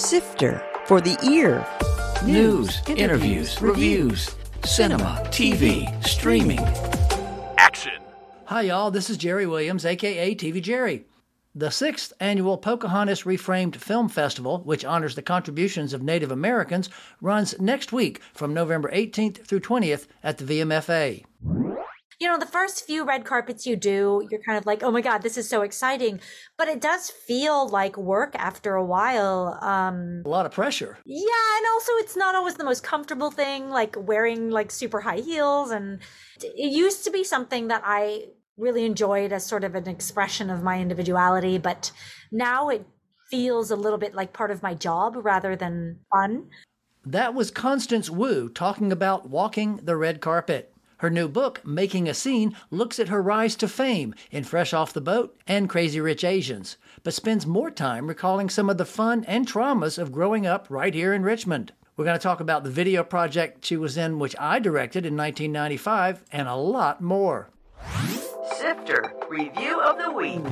Sifter for the ear. News, interviews, reviews, cinema, TV, streaming. Action. Hi, y'all. This is Jerry Williams, aka TV Jerry. The sixth annual Pocahontas Reframed Film Festival, which honors the contributions of Native Americans, runs next week from November 18th through 20th at the VMFA you know, the first few red carpets you do, you're kind of like, oh my God, this is so exciting. But it does feel like work after a while. Um, a lot of pressure. Yeah. And also, it's not always the most comfortable thing, like wearing like super high heels. And it used to be something that I really enjoyed as sort of an expression of my individuality. But now it feels a little bit like part of my job rather than fun. That was Constance Wu talking about walking the red carpet. Her new book, Making a Scene, looks at her rise to fame in Fresh Off the Boat and Crazy Rich Asians, but spends more time recalling some of the fun and traumas of growing up right here in Richmond. We're going to talk about the video project she was in, which I directed in 1995, and a lot more. Sifter Review of the Week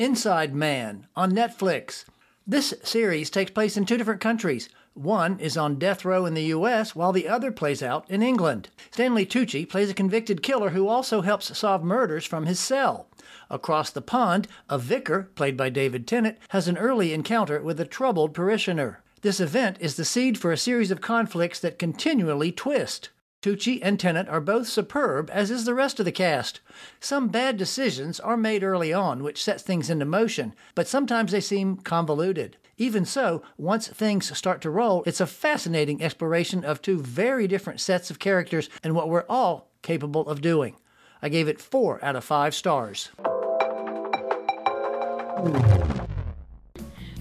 Inside Man on Netflix. This series takes place in two different countries. One is on death row in the U.S., while the other plays out in England. Stanley Tucci plays a convicted killer who also helps solve murders from his cell. Across the pond, a vicar, played by David Tennant, has an early encounter with a troubled parishioner. This event is the seed for a series of conflicts that continually twist. Tucci and Tennant are both superb, as is the rest of the cast. Some bad decisions are made early on, which sets things into motion, but sometimes they seem convoluted. Even so, once things start to roll, it's a fascinating exploration of two very different sets of characters and what we're all capable of doing. I gave it four out of five stars.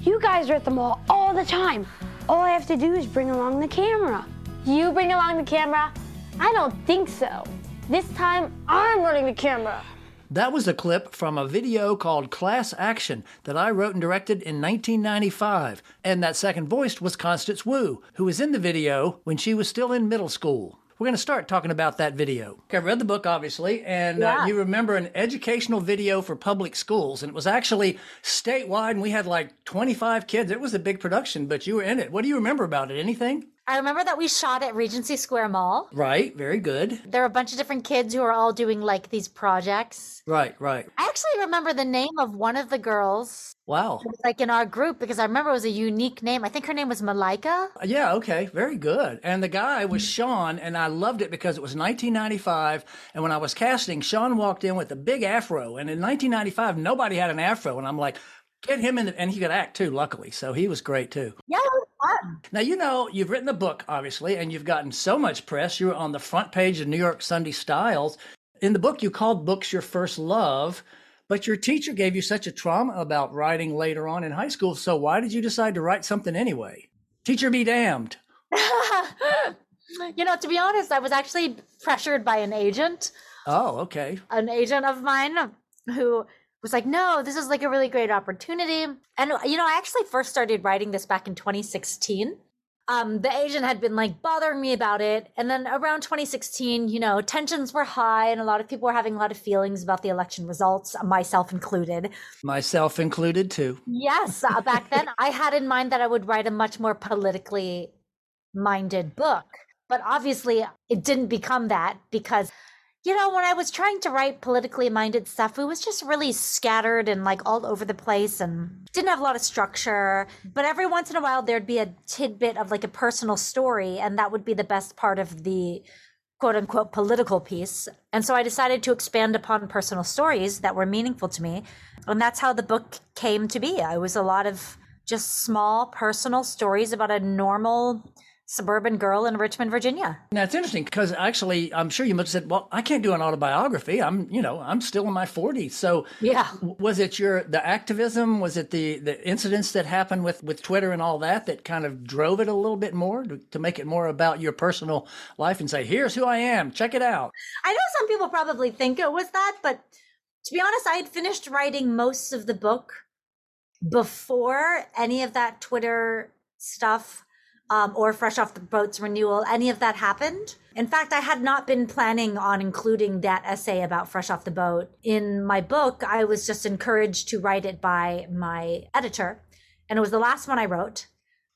You guys are at the mall all the time. All I have to do is bring along the camera. You bring along the camera? I don't think so. This time, I'm running the camera. That was a clip from a video called Class Action that I wrote and directed in 1995. And that second voice was Constance Wu, who was in the video when she was still in middle school. We're going to start talking about that video. I read the book, obviously, and uh, yeah. uh, you remember an educational video for public schools, and it was actually statewide, and we had like 25 kids. It was a big production, but you were in it. What do you remember about it? Anything? I remember that we shot at Regency Square Mall. Right, very good. There were a bunch of different kids who are all doing like these projects. Right, right. I actually remember the name of one of the girls. Wow. Like in our group because I remember it was a unique name. I think her name was Malika. Uh, yeah, okay, very good. And the guy was mm-hmm. Sean, and I loved it because it was 1995. And when I was casting, Sean walked in with a big afro. And in 1995, nobody had an afro. And I'm like, get him in, the, and he could act too, luckily. So he was great too. Yeah, fun. Now, you know, you've written a book, obviously, and you've gotten so much press. You were on the front page of New York Sunday Styles. In the book, you called books your first love, but your teacher gave you such a trauma about writing later on in high school. So why did you decide to write something anyway? Teacher be damned. you know, to be honest, I was actually pressured by an agent. Oh, okay. An agent of mine who was like, no, this is like a really great opportunity. And, you know, I actually first started writing this back in 2016. Um, the agent had been like bothering me about it. And then around 2016, you know, tensions were high and a lot of people were having a lot of feelings about the election results, myself included. Myself included, too. Yes. Uh, back then, I had in mind that I would write a much more politically minded book. But obviously, it didn't become that because you know, when I was trying to write politically minded stuff, it was just really scattered and like all over the place and didn't have a lot of structure. But every once in a while, there'd be a tidbit of like a personal story, and that would be the best part of the quote unquote political piece. And so I decided to expand upon personal stories that were meaningful to me. And that's how the book came to be. It was a lot of just small personal stories about a normal suburban girl in Richmond, Virginia. Now it's interesting because actually, I'm sure you must have said, "Well, I can't do an autobiography. I'm, you know, I'm still in my 40s." So, yeah, was it your the activism? Was it the the incidents that happened with with Twitter and all that that kind of drove it a little bit more to, to make it more about your personal life and say, "Here's who I am. Check it out." I know some people probably think it was that, but to be honest, I had finished writing most of the book before any of that Twitter stuff um, or Fresh Off the Boat's renewal, any of that happened. In fact, I had not been planning on including that essay about Fresh Off the Boat in my book. I was just encouraged to write it by my editor. and it was the last one I wrote.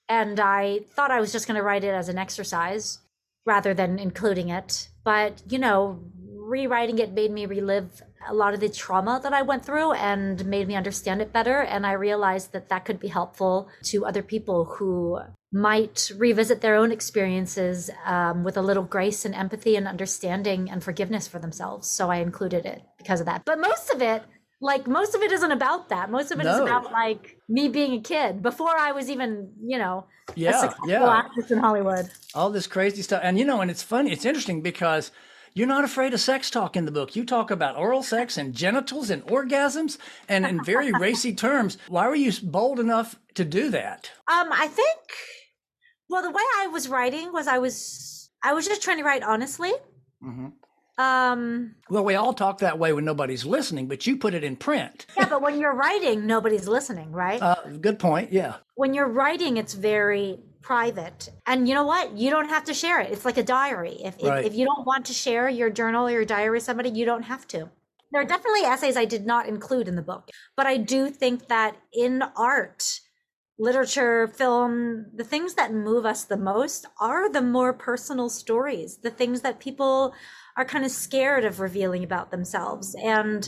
And I thought I was just going to write it as an exercise rather than including it. But, you know, rewriting it made me relive a lot of the trauma that I went through and made me understand it better. And I realized that that could be helpful to other people who might revisit their own experiences um, with a little grace and empathy and understanding and forgiveness for themselves. So I included it because of that. But most of it, like most of it isn't about that. Most of it is No. about like me being a kid before I was even, you know, a Yeah, successful yeah. actress in Hollywood. all this crazy stuff. And you know, and it's funny, it's interesting because you're not afraid of sex talk in the book. You talk about oral sex and genitals and orgasms and in very racy terms. Why were you bold enough to do that? Um, I think well the way I was writing was I was I was just trying to write honestly. Mhm. Um Well, we all talk that way when nobody's listening, but you put it in print. yeah, but when you're writing, nobody's listening, right? Uh, good point. Yeah. when you're writing, it's very private. And you know what? You don't have to share it. It's like a diary. If, if, Right. if you don't want to share your journal or your diary with somebody, you don't have to. There are definitely essays I did not include in the book, but I do think that in art, literature, film, the things that move us the most are the more personal stories, the things that people are kind of scared of revealing about themselves. And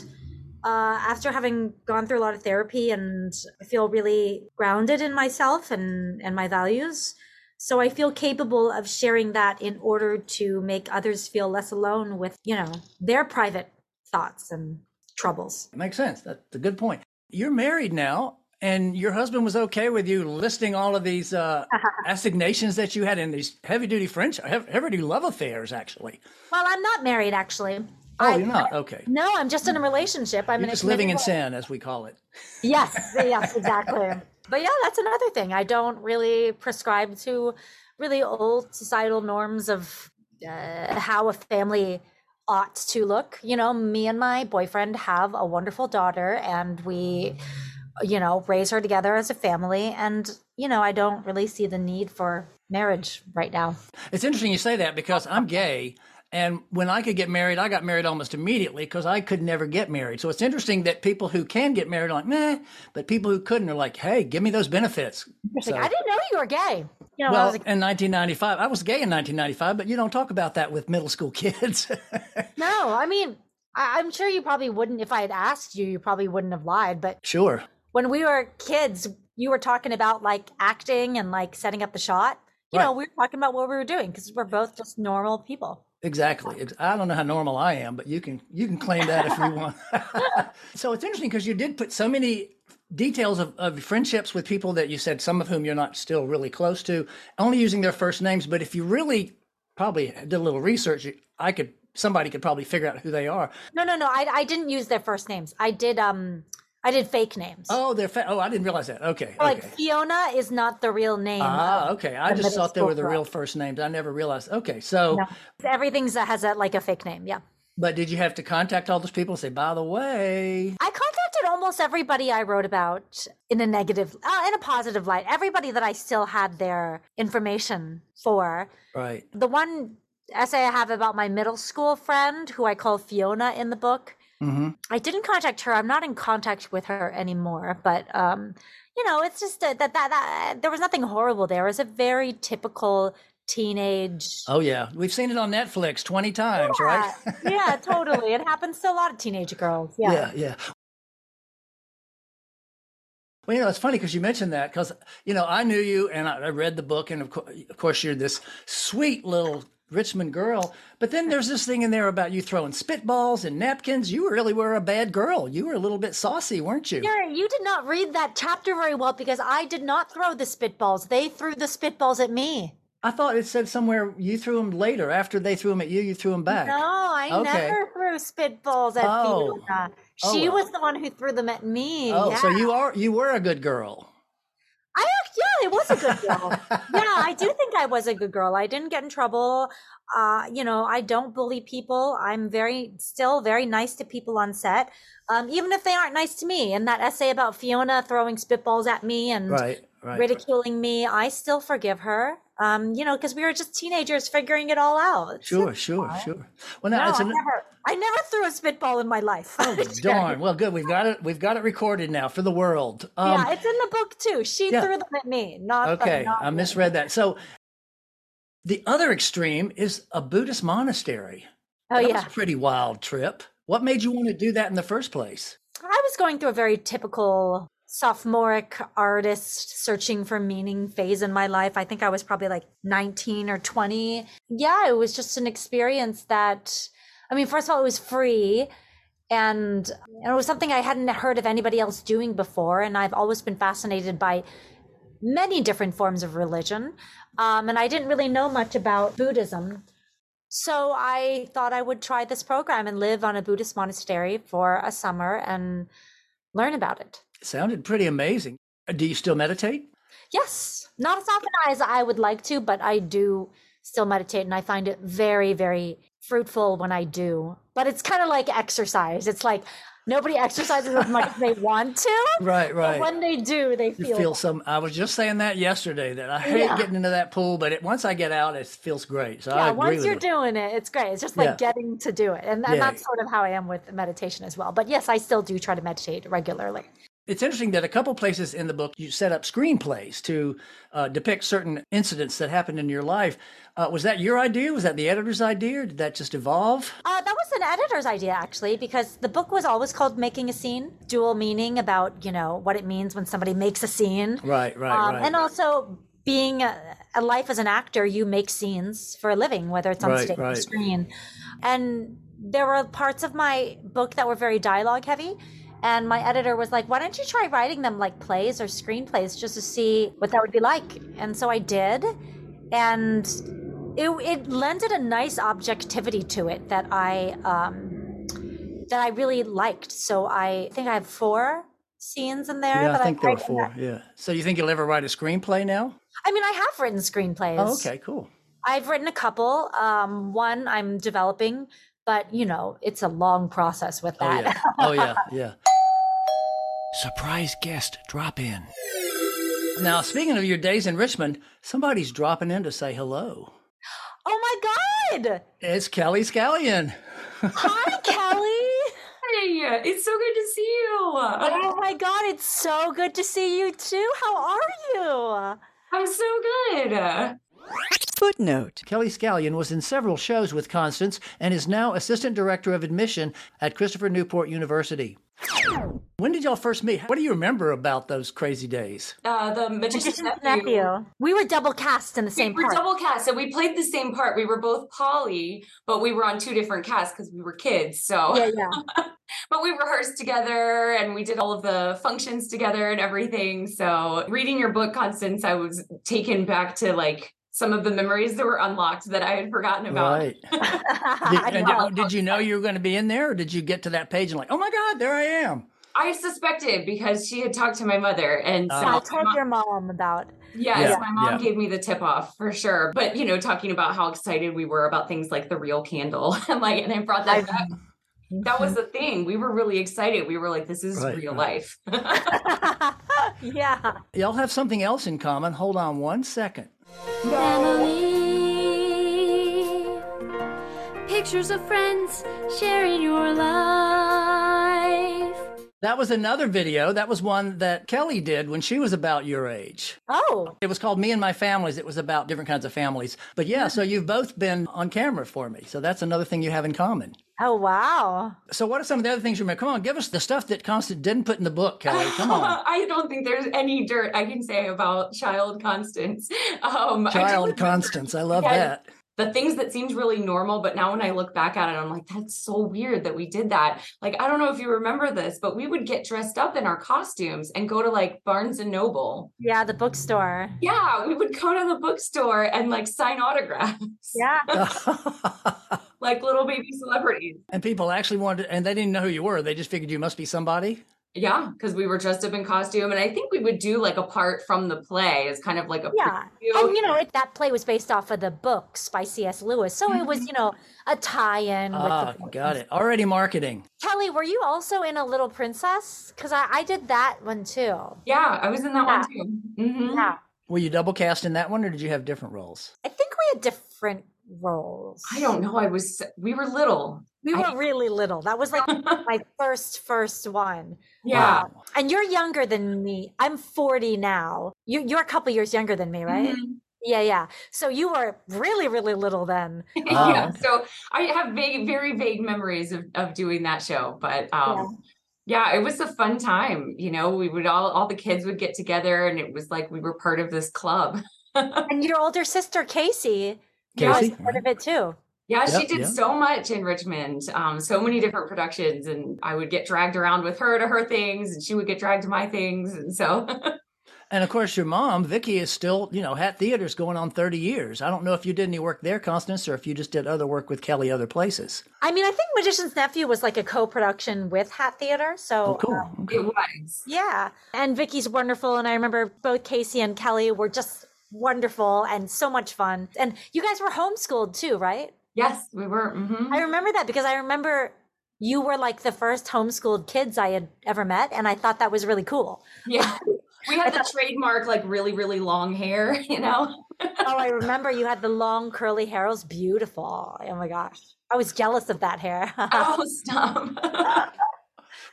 uh, after having gone through a lot of therapy and I feel really grounded in myself and, and my values. So I feel capable of sharing that in order to make others feel less alone with, you know, their private thoughts and troubles. Makes sense. That's a good point. You're married now, and your husband was okay with you listing all of these uh, assignations that you had in these heavy duty French, heavy duty love affairs, actually. Well, I'm not married actually. Oh, I- you're not? Okay. No, I'm just in a relationship. I'm You're in a just living in sin, as we call it. Yes, yes, exactly. but yeah, that's another thing. I don't really prescribe to really old societal norms of uh, how a family ought to look. You know, me and my boyfriend have a wonderful daughter, and we, you know, raise her together as a family. And you know, I don't really see the need for marriage right now. It's interesting you say that because I'm gay. And when I could get married, I got married almost immediately because I could never get married. So it's interesting that people who can get married are like, nah, but people who couldn't are like, hey, give me those benefits. So- like, I didn't know you were gay. You know, I well, was in 1995, I was gay in 1995, but you don't talk about that with middle school kids. no, I mean, I, I'm sure you probably wouldn't. If I had asked you, you probably wouldn't have lied. But sure. when we were kids, you were talking about like acting and like setting up the shot. You know, we were talking about what we were doing because we're both just normal people. Exactly. I don't know how normal I am, but you can you can claim that if you want. so it's interesting because you did put so many details of, of friendships with people that you said some of whom you're not still really close to, only using their first names. But if you really probably did a little research, I could somebody could probably figure out who they are. No, no, no. I, I didn't use their first names. I did um I did fake names. Oh, they're fa- oh, I didn't realize that. Okay, like okay. Fiona is not the real name. Ah, okay. I just thought they were the real first names. I never realized. Okay, so No. Everything's has a like a fake name. Yeah. but did you have to contact all those people and say, by the way, I contacted almost everybody I wrote about in a negative, uh, in a positive light. Everybody that I still had their information for. right? The one essay I have about my middle school friend, who I call Fiona in the book, hmm I didn't contact her. I'm not in contact with her anymore. But um, you know, it's just that that, that that there was nothing horrible there. It was a very typical teenage. Oh yeah, we've seen it on Netflix twenty times, right? Yeah, yeah, totally. It happens to a lot of teenage girls. Yeah. yeah, yeah. Well, you know, it's funny because you mentioned that because you know I knew you and I, I read the book, and of, cour of course you're this sweet little Richmond girl. But then there's this thing in there about you throwing spitballs and napkins. You really were a bad girl. You were a little bit saucy, weren't you? Gary, you did not read that chapter very well because I did not throw the spitballs. They threw the spitballs at me. I thought it said somewhere you threw them later. After they threw them at you, you threw them back. No, I Okay. never threw spitballs at Oh. Fiona. Oh, She well. was the one who threw them at me. Oh, yeah. so you are you were a good girl. I yeah, I was a good girl. yeah, I do think I was a good girl. I didn't get in trouble. Uh, you know, I don't bully people. I'm very still very nice to people on set, um, even if they aren't nice to me. And that essay about Fiona throwing spitballs at me and Right, right. ridiculing me. I still forgive her. Um, you know, because we were just teenagers figuring it all out. Sure, sure, sure. Well, No, now it's I never, I never threw a spitball in my life. oh, darn. Well, good. We've got it. We've got it recorded now for the world. Um, yeah, it's in the book too. She yeah. threw them at me, not okay, not I me. misread that. So, the other extreme is a Buddhist monastery. Oh that yeah, was a pretty wild trip. What made you want to do that in the first place? I was going through a very typical sophomoric artist searching for meaning phase in my life. I think I was probably like 19 or 20. Yeah, it was just an experience that, I mean, first of all, it was free. And and it was something I hadn't heard of anybody else doing before. And I've always been fascinated by many different forms of religion. Um, and I didn't really know much about Buddhism. So I thought I would try this program and live on a Buddhist monastery for a summer and learn about it. Sounded pretty amazing. Uh, Do you still meditate? Yes, not as often as I would like to, but I do still meditate and I find it very, very fruitful when I do. But it's kind of like exercise. It's like nobody exercises as much as they want to. Right, right. When they do, they feel, feel some. I was just saying that yesterday that I hate Yeah. getting into that pool, but it, once I get out, it feels great. So I yeah, agree once you're you. doing it, it's great. It's just like Yeah. getting to do it. And, and Yeah. that's sort of how I am with meditation as well. But yes, I still do try to meditate regularly. It's interesting that a couple places in the book you set up screenplays to uh, depict certain incidents that happened in your life. Uh, was that your idea? Was that the editor's idea? Or did that just evolve? Uh, that was an editor's idea, actually, because the book was always called Making a Scene, dual meaning about, you know, what it means when somebody makes a scene. Right, right, Um, right. And also, being a, a life as an actor, you make scenes for a living, whether it's on Right, stage or right. screen. And there were parts of my book that were very dialogue heavy. And my editor was like, why don't you try writing them like plays or screenplays just to see what that would be like? And so I did. And it, it lended a nice objectivity to it that I um, that I really liked. So I think I have four scenes in there. yeah, I think there were four. that- Yeah. So you think you'll ever write a screenplay now? I mean, I have written screenplays. Oh, okay, cool. I've written a couple. Um, one I'm developing, but you know, it's a long process with Oh that. yeah. Oh yeah. Yeah. Surprise guest drop in. Now, speaking of your days in Richmond, somebody's dropping in to say hello. oh my god! It's Kelly Scallion. Hi, Kelly. Hey, it's so good to see you. Oh my god, it's so good to see you too. How are you? I'm so good. Footnote Kelly Scallion was in several shows with Constance and is now Assistant Director of Admission at Christopher Newport University. When did y'all first meet? What do you remember about those crazy days? Uh, the magician's Magician's nephew. nephew. We were double cast in the We same We were part. double cast, so we played the same part. We were both Polly, but we were on two different casts because we were kids. So, yeah, yeah. but we rehearsed together and we did all of the functions together and everything. So, reading your book, Constance, I was taken back to like some of the memories that were unlocked that I had forgotten about. Right. Did, I did you know you were going to be in there, or did you get to that page and like, oh my God, there I am? I suspected because she had talked to my mother, and so Uh, I my told mom- your mom about. Yes, Yeah, my mom yeah. gave me the tip off for sure. But you know, talking about how excited we were about things like the real candle, and like, and I brought that back. That was the thing. We were really excited. We were like, "This is Right, real right. life." yeah. Y'all have something else in common. Hold on one second. Family. Pictures of friends sharing your life. That was another video. That was one that Kelly did when she was about your age. Oh, It was called Me and My Families. It was about different kinds of families. But yeah, so you've both been on camera for me. So that's another thing you have in common. oh wow. So what are some of the other things you remember? Come on, give us the stuff that Constance didn't put in the book, Kelly. Come on. I don't think there's any dirt I can say about child Constance. Um, Child remember Constance. I love that. The things that seemed really normal, but now when I look back at it, I'm like, that's so weird that we did that. Like, I don't know if you remember this, but we would get dressed up in our costumes and go to like Barnes and Noble. Yeah, the bookstore. Yeah, we would go to the bookstore and like sign autographs. Yeah. like little baby celebrities. and people actually wanted, and they didn't know who you were. They just figured you must be somebody. Yeah, because we were dressed up in costume, and I think we would do like a part from the play as kind of like a Yeah. preview. And you know, it, that play was based off of the books by C.S. Lewis. So it was, you know, a tie-in with Ah, the got it. Already marketing. Kelly, were you also in a Little Princess? Because I, I did that one too. yeah, I was in that one too. Mm-hmm. Yeah. Were you double cast in that one, or did you have different roles? I think we had different roles. I don't know. I was we were little. We I- were really little. That was like my first first one. Yeah. Wow. And you're younger than me. I'm 40 now. You, you're a couple years younger than me, right? Mhm. Yeah, yeah. So you were really, really little then. yeah. okay. So I have vague, very vague memories of, of doing that show, but um, yeah. it was a fun time. You know, we would all all the kids would get together, and it was like we were part of this club. And your older sister, Casey, was part of it too. Yeah, she Yep, did yep. so much in Richmond, um, so many different productions, and I would get dragged around with her to her things, and she would get dragged to my things, and so And of course, your mom, Vicky, is still, you know, Hat Theater's going on 30 years. I don't know if you did any work there, Constance, or if you just did other work with Kelly other places. I mean, I think Magician's Nephew was like a co-production with Hat Theater. So Oh, cool. um, Okay. it was. yeah. And Vicky's wonderful. And I remember both Casey and Kelly were just wonderful and so much fun. And you guys were homeschooled too, right? Yes, we were. mhm. I remember that because I remember you were like the first homeschooled kids I had ever met. And I thought that was really cool. Yeah, we had the trademark like really, really long hair. You know. Oh, I remember you had the long curly hair. It was beautiful. Oh my gosh. I was jealous of that hair. oh, stop.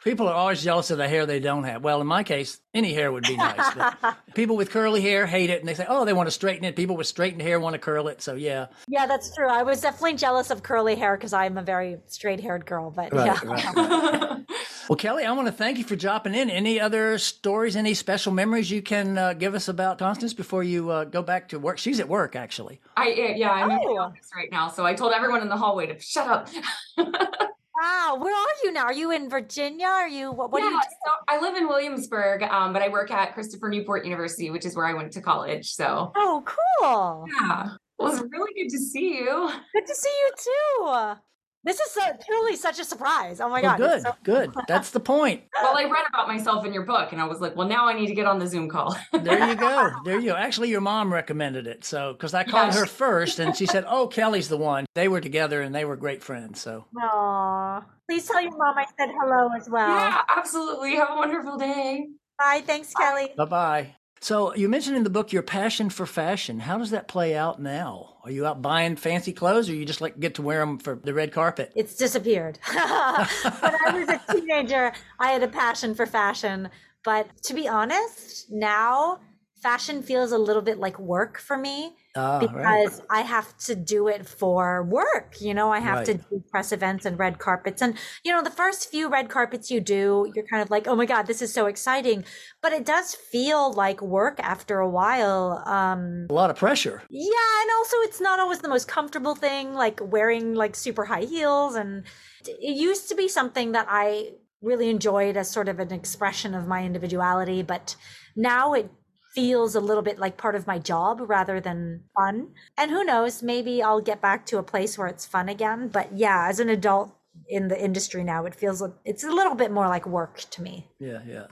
People are always jealous of the hair they don't have. Well, in my case, any hair would be nice. But people with curly hair hate it, and they say, "Oh, they want to straighten it." People with straightened hair want to curl it. So yeah, yeah, that's true. I was definitely jealous of curly hair because I'm a very straight haired girl. But Right, yeah. right. Well, Kelly, I want to thank you for dropping in. Any other stories, any special memories you can uh, give us about Constance before you uh, go back to work? She's at work, actually. I yeah, yeah, I'm in the Oh. office right now, so I told everyone in the hallway to shut up. Wow. Where are you now? Are you in Virginia? Are you, what, what yeah, do you so I live in Williamsburg, um, but I work at Christopher Newport University, which is where I went to college. So Oh, cool. yeah, it was really good to see you. Good to see you too. This is so, truly such a surprise. Oh my Well, God. good, so- good. That's the point. Well, I read about myself in your book, and I was like, well, now I need to get on the Zoom call. There you go. There you go. Actually, your mom recommended it. So, because I called Yes. her first and she said, Oh, Kelly's the one. They were together and they were great friends. So, Aw. Please tell your mom I said hello as well. yeah, absolutely. Have a wonderful day. Bye. Thanks, Kelly. bye bye. So, you mentioned in the book your passion for fashion. How does that play out now? Are you out buying fancy clothes or you just like get to wear them for the red carpet? It's disappeared. when I was a teenager, I had a passion for fashion. But to be honest, now fashion feels a little bit like work for me Right. because I have to do it for work. You know, I have to do press events and red carpets. And, you know, the first few red carpets you do, you're kind of like, oh my God, this is so exciting. But it does feel like work after a while. Um, A lot of pressure. yeah, and also it's not always the most comfortable thing, like wearing like super high heels. And it used to be something that I really enjoyed as sort of an expression of my individuality, but now it feels a little bit like part of my job rather than fun. And who knows, maybe I'll get back to a place where it's fun again. But yeah, as an adult in the industry now, it feels it's a little bit more like work to me. Yeah, yeah.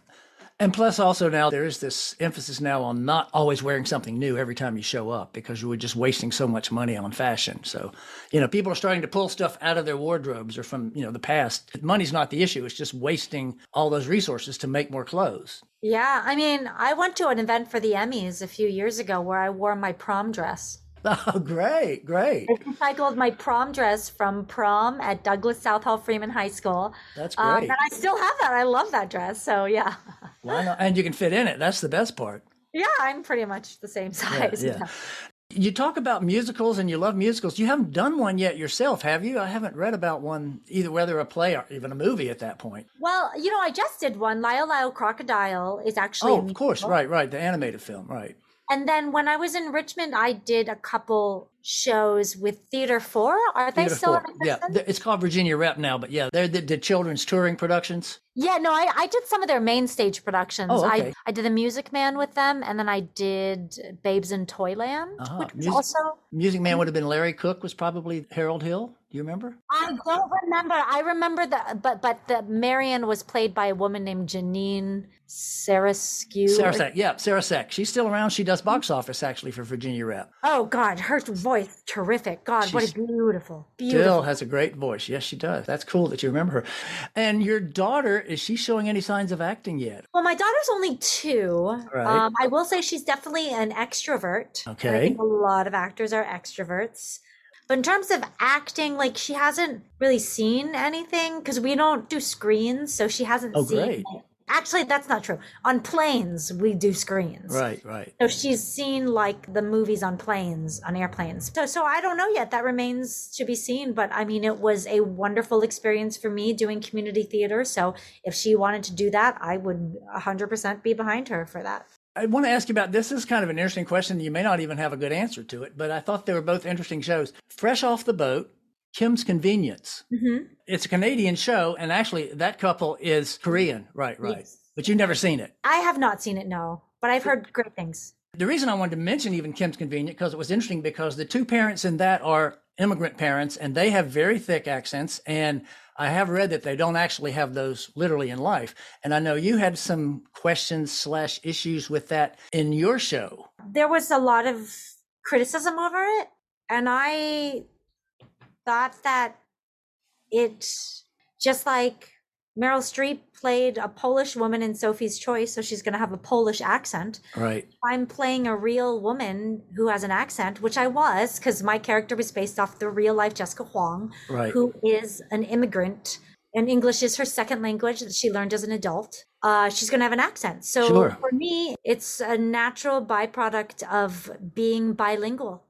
And plus, also now there is this emphasis now on not always wearing something new every time you show up because you were just wasting so much money on fashion. So, you know, people are starting to pull stuff out of their wardrobes or from, you know, the past. Money's not the issue. It's just wasting all those resources to make more clothes. Yeah, I mean, I went to an event for the Emmys a few years ago where I wore my prom dress. Oh, great, great. I recycled my prom dress from prom at Douglas Southall Freeman High School. That's Um, great. and I still have that. I love that dress. So yeah. Why not? And you can fit in it. That's the best part. Yeah, I'm pretty much the same size. yeah. You talk about musicals and you love musicals. You haven't done one yet yourself, have you? I haven't read about one, either whether a play or even a movie at that point. Well, you know, I just did one. Lyle Lyle Crocodile is actually. Oh, of course. Right, right. The animated film. Right. And then when I was in Richmond, I did a couple shows with Theater 4. Are they Theater still Four. Yeah, it's called Virginia Rep now, but yeah, they're the, the children's touring productions. Yeah, no, I, I did some of their main stage productions. Oh, okay. I, I did The Music Man with them, and then I did Babes in Toyland, Uh-huh. which Music- also. Music Man would have been Larry Cook, was probably Harold Hill. Do you remember? I don't remember. I remember the but but the Marion was played by a woman named Janine Saraskew. Sarah Sack. Yeah, Sarah Sack. She's still around. She does box office actually for Virginia Rep. Oh God, her voice terrific. God, what a beautiful, Still beautiful. has a great voice. Yes, she does. That's cool that you remember her. And your daughter, is she showing any signs of acting yet? Well, my daughter's only two. Right. Um, I will say she's definitely an extrovert. and I Okay. think a lot of actors are extroverts. But in terms of acting, like she hasn't really seen anything because we don't do screens, so she hasn't Oh, seen. great. Actually, that's not true. On planes, we do screens. Right, right. So she's seen like the movies on planes, on airplanes. So so I don't know yet. That remains to be seen. But I mean, it was a wonderful experience for me doing community theater. So if she wanted to do that, I would 100% be behind her for that. I want to ask you about this. Is kind of an interesting question. You may not even have a good answer to it, but I thought they were both interesting shows. Fresh off the boat, Kim's Convenience. Mm-hmm. It's a Canadian show, and actually, that couple is Korean. Right, right. Yes. But you've never seen it. I have not seen it, no, but I've heard great things. The reason I wanted to mention even Kim's Convenience because it was interesting because the two parents in that are immigrant parents and they have very thick accents and I have read that they don't actually have those literally in life. And I know you had some questions slash issues with that in your show. There was a lot of criticism over it, and I thought that it just like Meryl Streep played a Polish woman in Sophie's Choice, so she's going to have a Polish accent. Right. I'm playing a real woman who has an accent, which I was because my character was based off the real life Jessica Huang, Right. who is an immigrant. And English is her second language that she learned as an adult. Uh, she's going to have an accent. So Sure. for me, it's a natural byproduct of being bilingual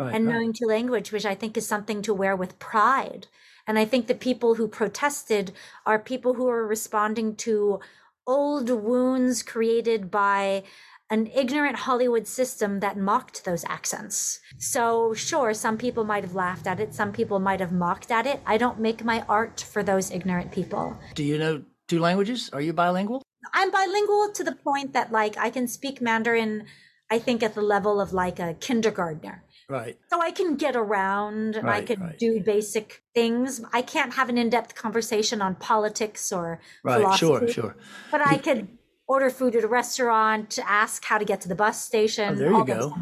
Right. and right. knowing two language, which I think is something to wear with pride. And I think the people who protested are people who are responding to old wounds created by an ignorant Hollywood system that mocked those accents. So, sure, some people might have laughed at it, some people might have mocked at it. I don't make my art for those ignorant people. Do you know two languages? Are you bilingual? I'm bilingual to the point that, like, I can speak Mandarin, I think, at the level of like a kindergartner. Right. So I can get around and I can right. do basic things. I can't have an in-depth conversation on politics or philosophy. Right. philosophy, Sure. Sure. but I could order food at a restaurant, ask how to get to the bus station. Oh, there you go.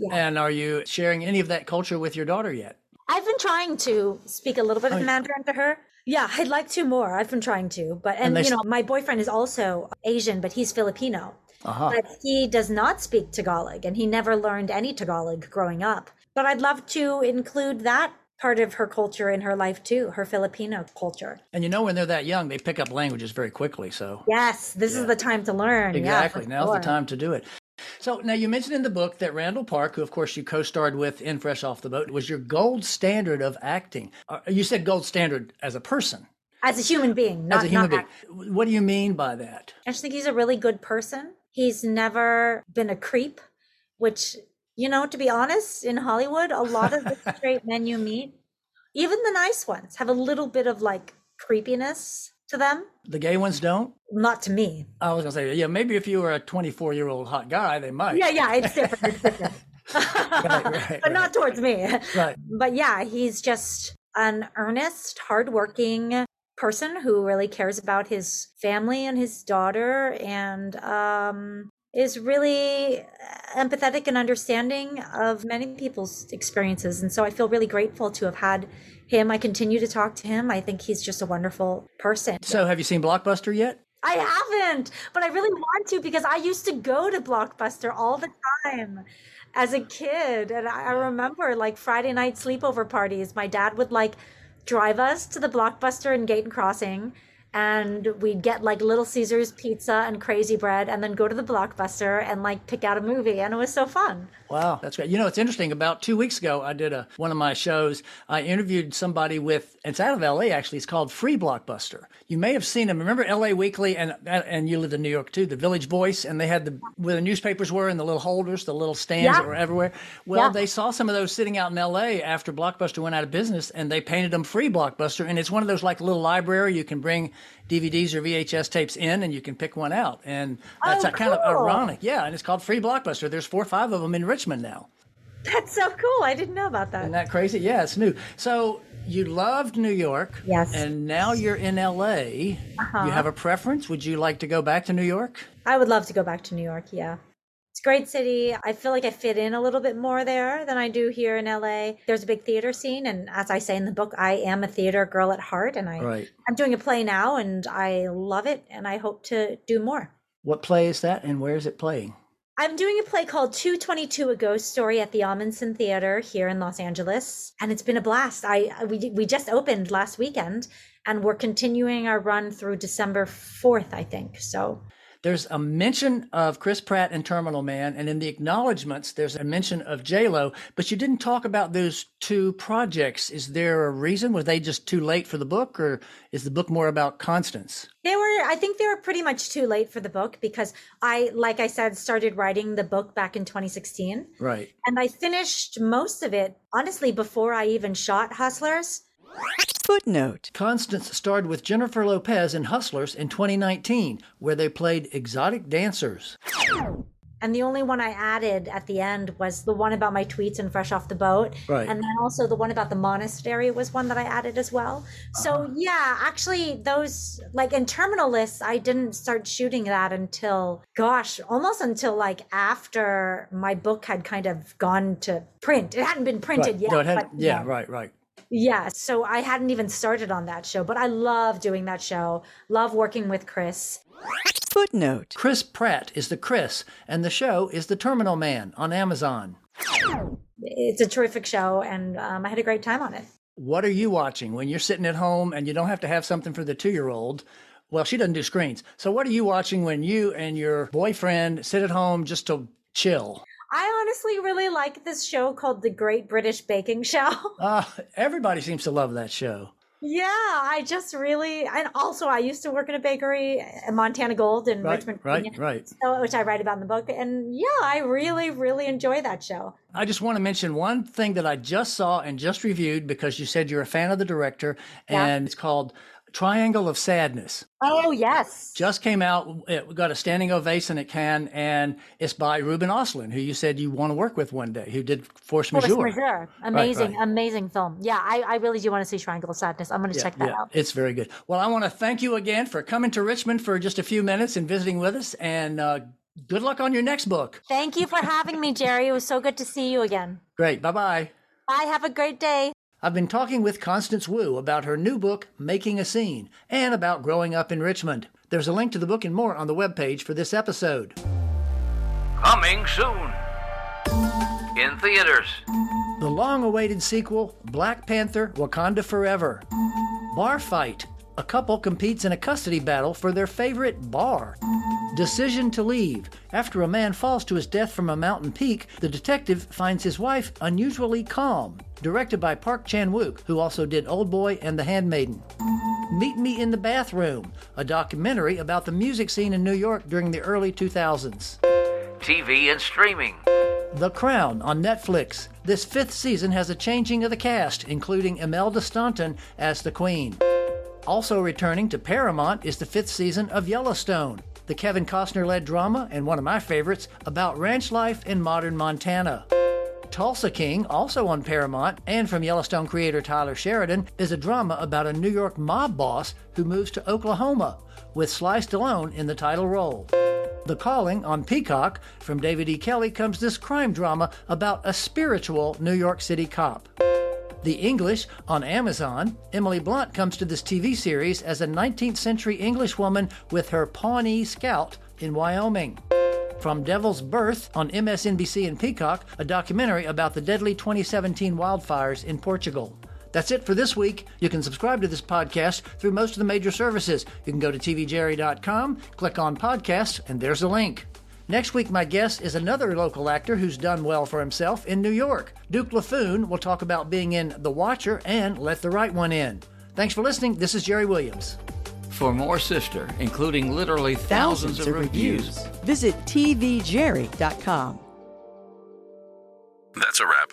Yeah. And are you sharing any of that culture with your daughter yet? I've been trying to speak a little bit Oh, of. Mandarin to her. Yeah, I'd like to more. I've been trying to, but and, And you know, my boyfriend is also Asian, but he's Filipino. Uh-huh. But he does not speak Tagalog and he never learned any Tagalog growing up. But I'd love to include that part of her culture in her life too, her Filipino culture. And you know, when they're that young, they pick up languages very quickly. So Yes, this Yeah. is the time to learn. Exactly. for Now's sure. the time to do it. So now you mentioned in the book that Randall Park, who of course you co-starred with in Fresh Off the Boat, was your gold standard of acting. Uh, You said gold standard as a person, As a human being, not as a human being. What do you mean by that? I just think he's a really good person. He's never been a creep, which, you know, to be honest, in Hollywood, a lot of the straight men you meet, even the nice ones, have a little bit of like creepiness to them. The gay ones don't. Not to me. I was gonna say, yeah, maybe if you were a 24 year old hot guy, they might. Yeah, yeah, it's different. It's different. right, but not towards me. Right. But yeah, he's just an earnest, hardworking person who really cares about his family and his daughter and um, is really empathetic and understanding of many people's experiences. And so I feel really grateful to have had him. I continue to talk to him. I think he's just a wonderful person. So have you seen Blockbuster yet? I haven't, but I really want to because I used to go to Blockbuster all the time as a kid. And I I remember like Friday night sleepover parties. My dad would like drive us to the Blockbuster in Gayton Crossing and we'd get like Little Caesars pizza and crazy bread and then go to the blockbuster and like pick out a movie and it was so fun. Wow, that's great. You know, it's interesting. About two weeks ago, I did a one of my shows. I interviewed somebody with. It's out of L.A. Actually, it's called Free Blockbuster. You may have seen them. Remember L.A. Weekly, and and you lived in New York too. The Village Voice, and they had the where the newspapers were and the little holders, the little stands Yeah. that were everywhere. Well, Yeah. they saw some of those sitting out in L.A. after Blockbuster went out of business, and they painted them Free Blockbuster. And it's one of those like little library you can bring DVDs or VHS tapes in, and you can pick one out. And that's Oh, kind of ironic, yeah. And it's called Free Blockbuster. There's four or five of them in Richmond now. That's so cool. I didn't know about that. Isn't that crazy? Yeah, it's new. So you loved New York. Yes. And now you're in LA. You uh-huh. have a preference? Would you like to go back to New York? I would love to go back to New York. Yeah. It's a great city. I feel like I fit in a little bit more there than I do here in LA. There's a big theater scene. And as I say in the book, I am a theater girl at heart. And I, Right. I'm doing a play now and I love it. And I hope to do more. What play is that and where is it playing? I'm doing a play called 222 A Ghost Story at the Ahmanson Theater here in Los Angeles and it's been a blast. I we we just opened last weekend and we're continuing our run through December 4th, I think. So There's a mention of Chris Pratt and Terminal Man, and in the acknowledgments, there's a mention of J Lo, but you didn't talk about those two projects. Is there a reason? Were they just too late for the book, or is the book more about Constance? They were, I think they were pretty much too late for the book because I, like I said, started writing the book back in 2016. Right. And I finished most of it, honestly, before I even shot Hustlers. Footnote. Constance starred with Jennifer Lopez in Hustlers in 2019, where they played exotic dancers. And the only one I added at the end was the one about my tweets and fresh off the boat. Right. And then also the one about the monastery was one that I added as well. So uh-huh. yeah, actually those like in terminal lists, I didn't start shooting that until gosh, almost until like after my book had kind of gone to print. It hadn't been printed Right. yet. No, it had- but, you yeah, right, right. Yeah, so I hadn't even started on that show, but I love doing that show. Love working with Chris. Footnote. Chris Pratt is the Chris, and the show is The Terminal Man on Amazon. It's a terrific show, and um, I had a great time on it. What are you watching when you're sitting at home and you don't have to have something for the two year old? Well, she doesn't do screens. So, what are you watching when you and your boyfriend sit at home just to chill? I honestly really like this show called The Great British Baking Show. Uh, everybody seems to love that show. yeah, I just really, and also I used to work in a bakery, uh, Montana Gold in Right, Richmond, right, Virginia, right. So, which I write about in the book. And yeah, I really, really enjoy that show. I just want to mention one thing that I just saw and just reviewed because you said you're a fan of the director, Yeah. and it's called Triangle of Sadness. Oh, yes. Just came out. It got a standing ovation at Cannes, and it's by Ruben Ostlund, who you said you want to work with one day, who did Force Force Majeure. Force Majeure. Amazing, right. amazing film. Yeah, I, I really do want to see Triangle of Sadness. I'm going to check that out. It's very good. Well, I want to thank you again for coming to Richmond for just a few minutes and visiting with us, and uh, good luck on your next book. Thank you for having me, Jerry. It was so good to see you again. Great. Bye bye. Bye. Have a great day. I've been talking with Constance Wu about her new book, Making a Scene, and about growing up in Richmond. There's a link to the book and more on the webpage for this episode. Coming soon. In theaters. The long awaited sequel, Black Panther Wakanda Forever. Bar Fight. A couple competes in a custody battle for their favorite bar. Decision to leave. After a man falls to his death from a mountain peak, the detective finds his wife unusually calm. Directed by Park Chan Wook, who also did Old Boy and The Handmaiden. Meet Me in the Bathroom, a documentary about the music scene in New York during the early 2000s. TV and streaming. The Crown on Netflix. This fifth season has a changing of the cast, including Imelda Staunton as the Queen. Also returning to Paramount is the fifth season of Yellowstone, the Kevin Costner led drama and one of my favorites about ranch life in modern Montana. Tulsa King, also on Paramount, and from Yellowstone creator Taylor Sheridan, is a drama about a New York mob boss who moves to Oklahoma, with Sly Stallone in the title role. The Calling on Peacock from David E. Kelley comes this crime drama about a spiritual New York City cop. The English on Amazon, Emily Blunt comes to this TV series as a 19th century English woman with her Pawnee Scout in Wyoming. From Devil's Breath on MSNBC and Peacock, a documentary about the deadly 2017 wildfires in Portugal. That's it for this week. You can subscribe to this podcast through most of the major services. You can go to tvjerry.com, click on podcasts, and there's a link. Next week, my guest is another local actor who's done well for himself in New York. Duke LaFoon will talk about being in The Watcher and Let the Right One In. Thanks for listening. This is Jerry Williams. For more Sifter, including literally thousands, Thousands of reviews. Visit tvjerry.com. That's a wrap.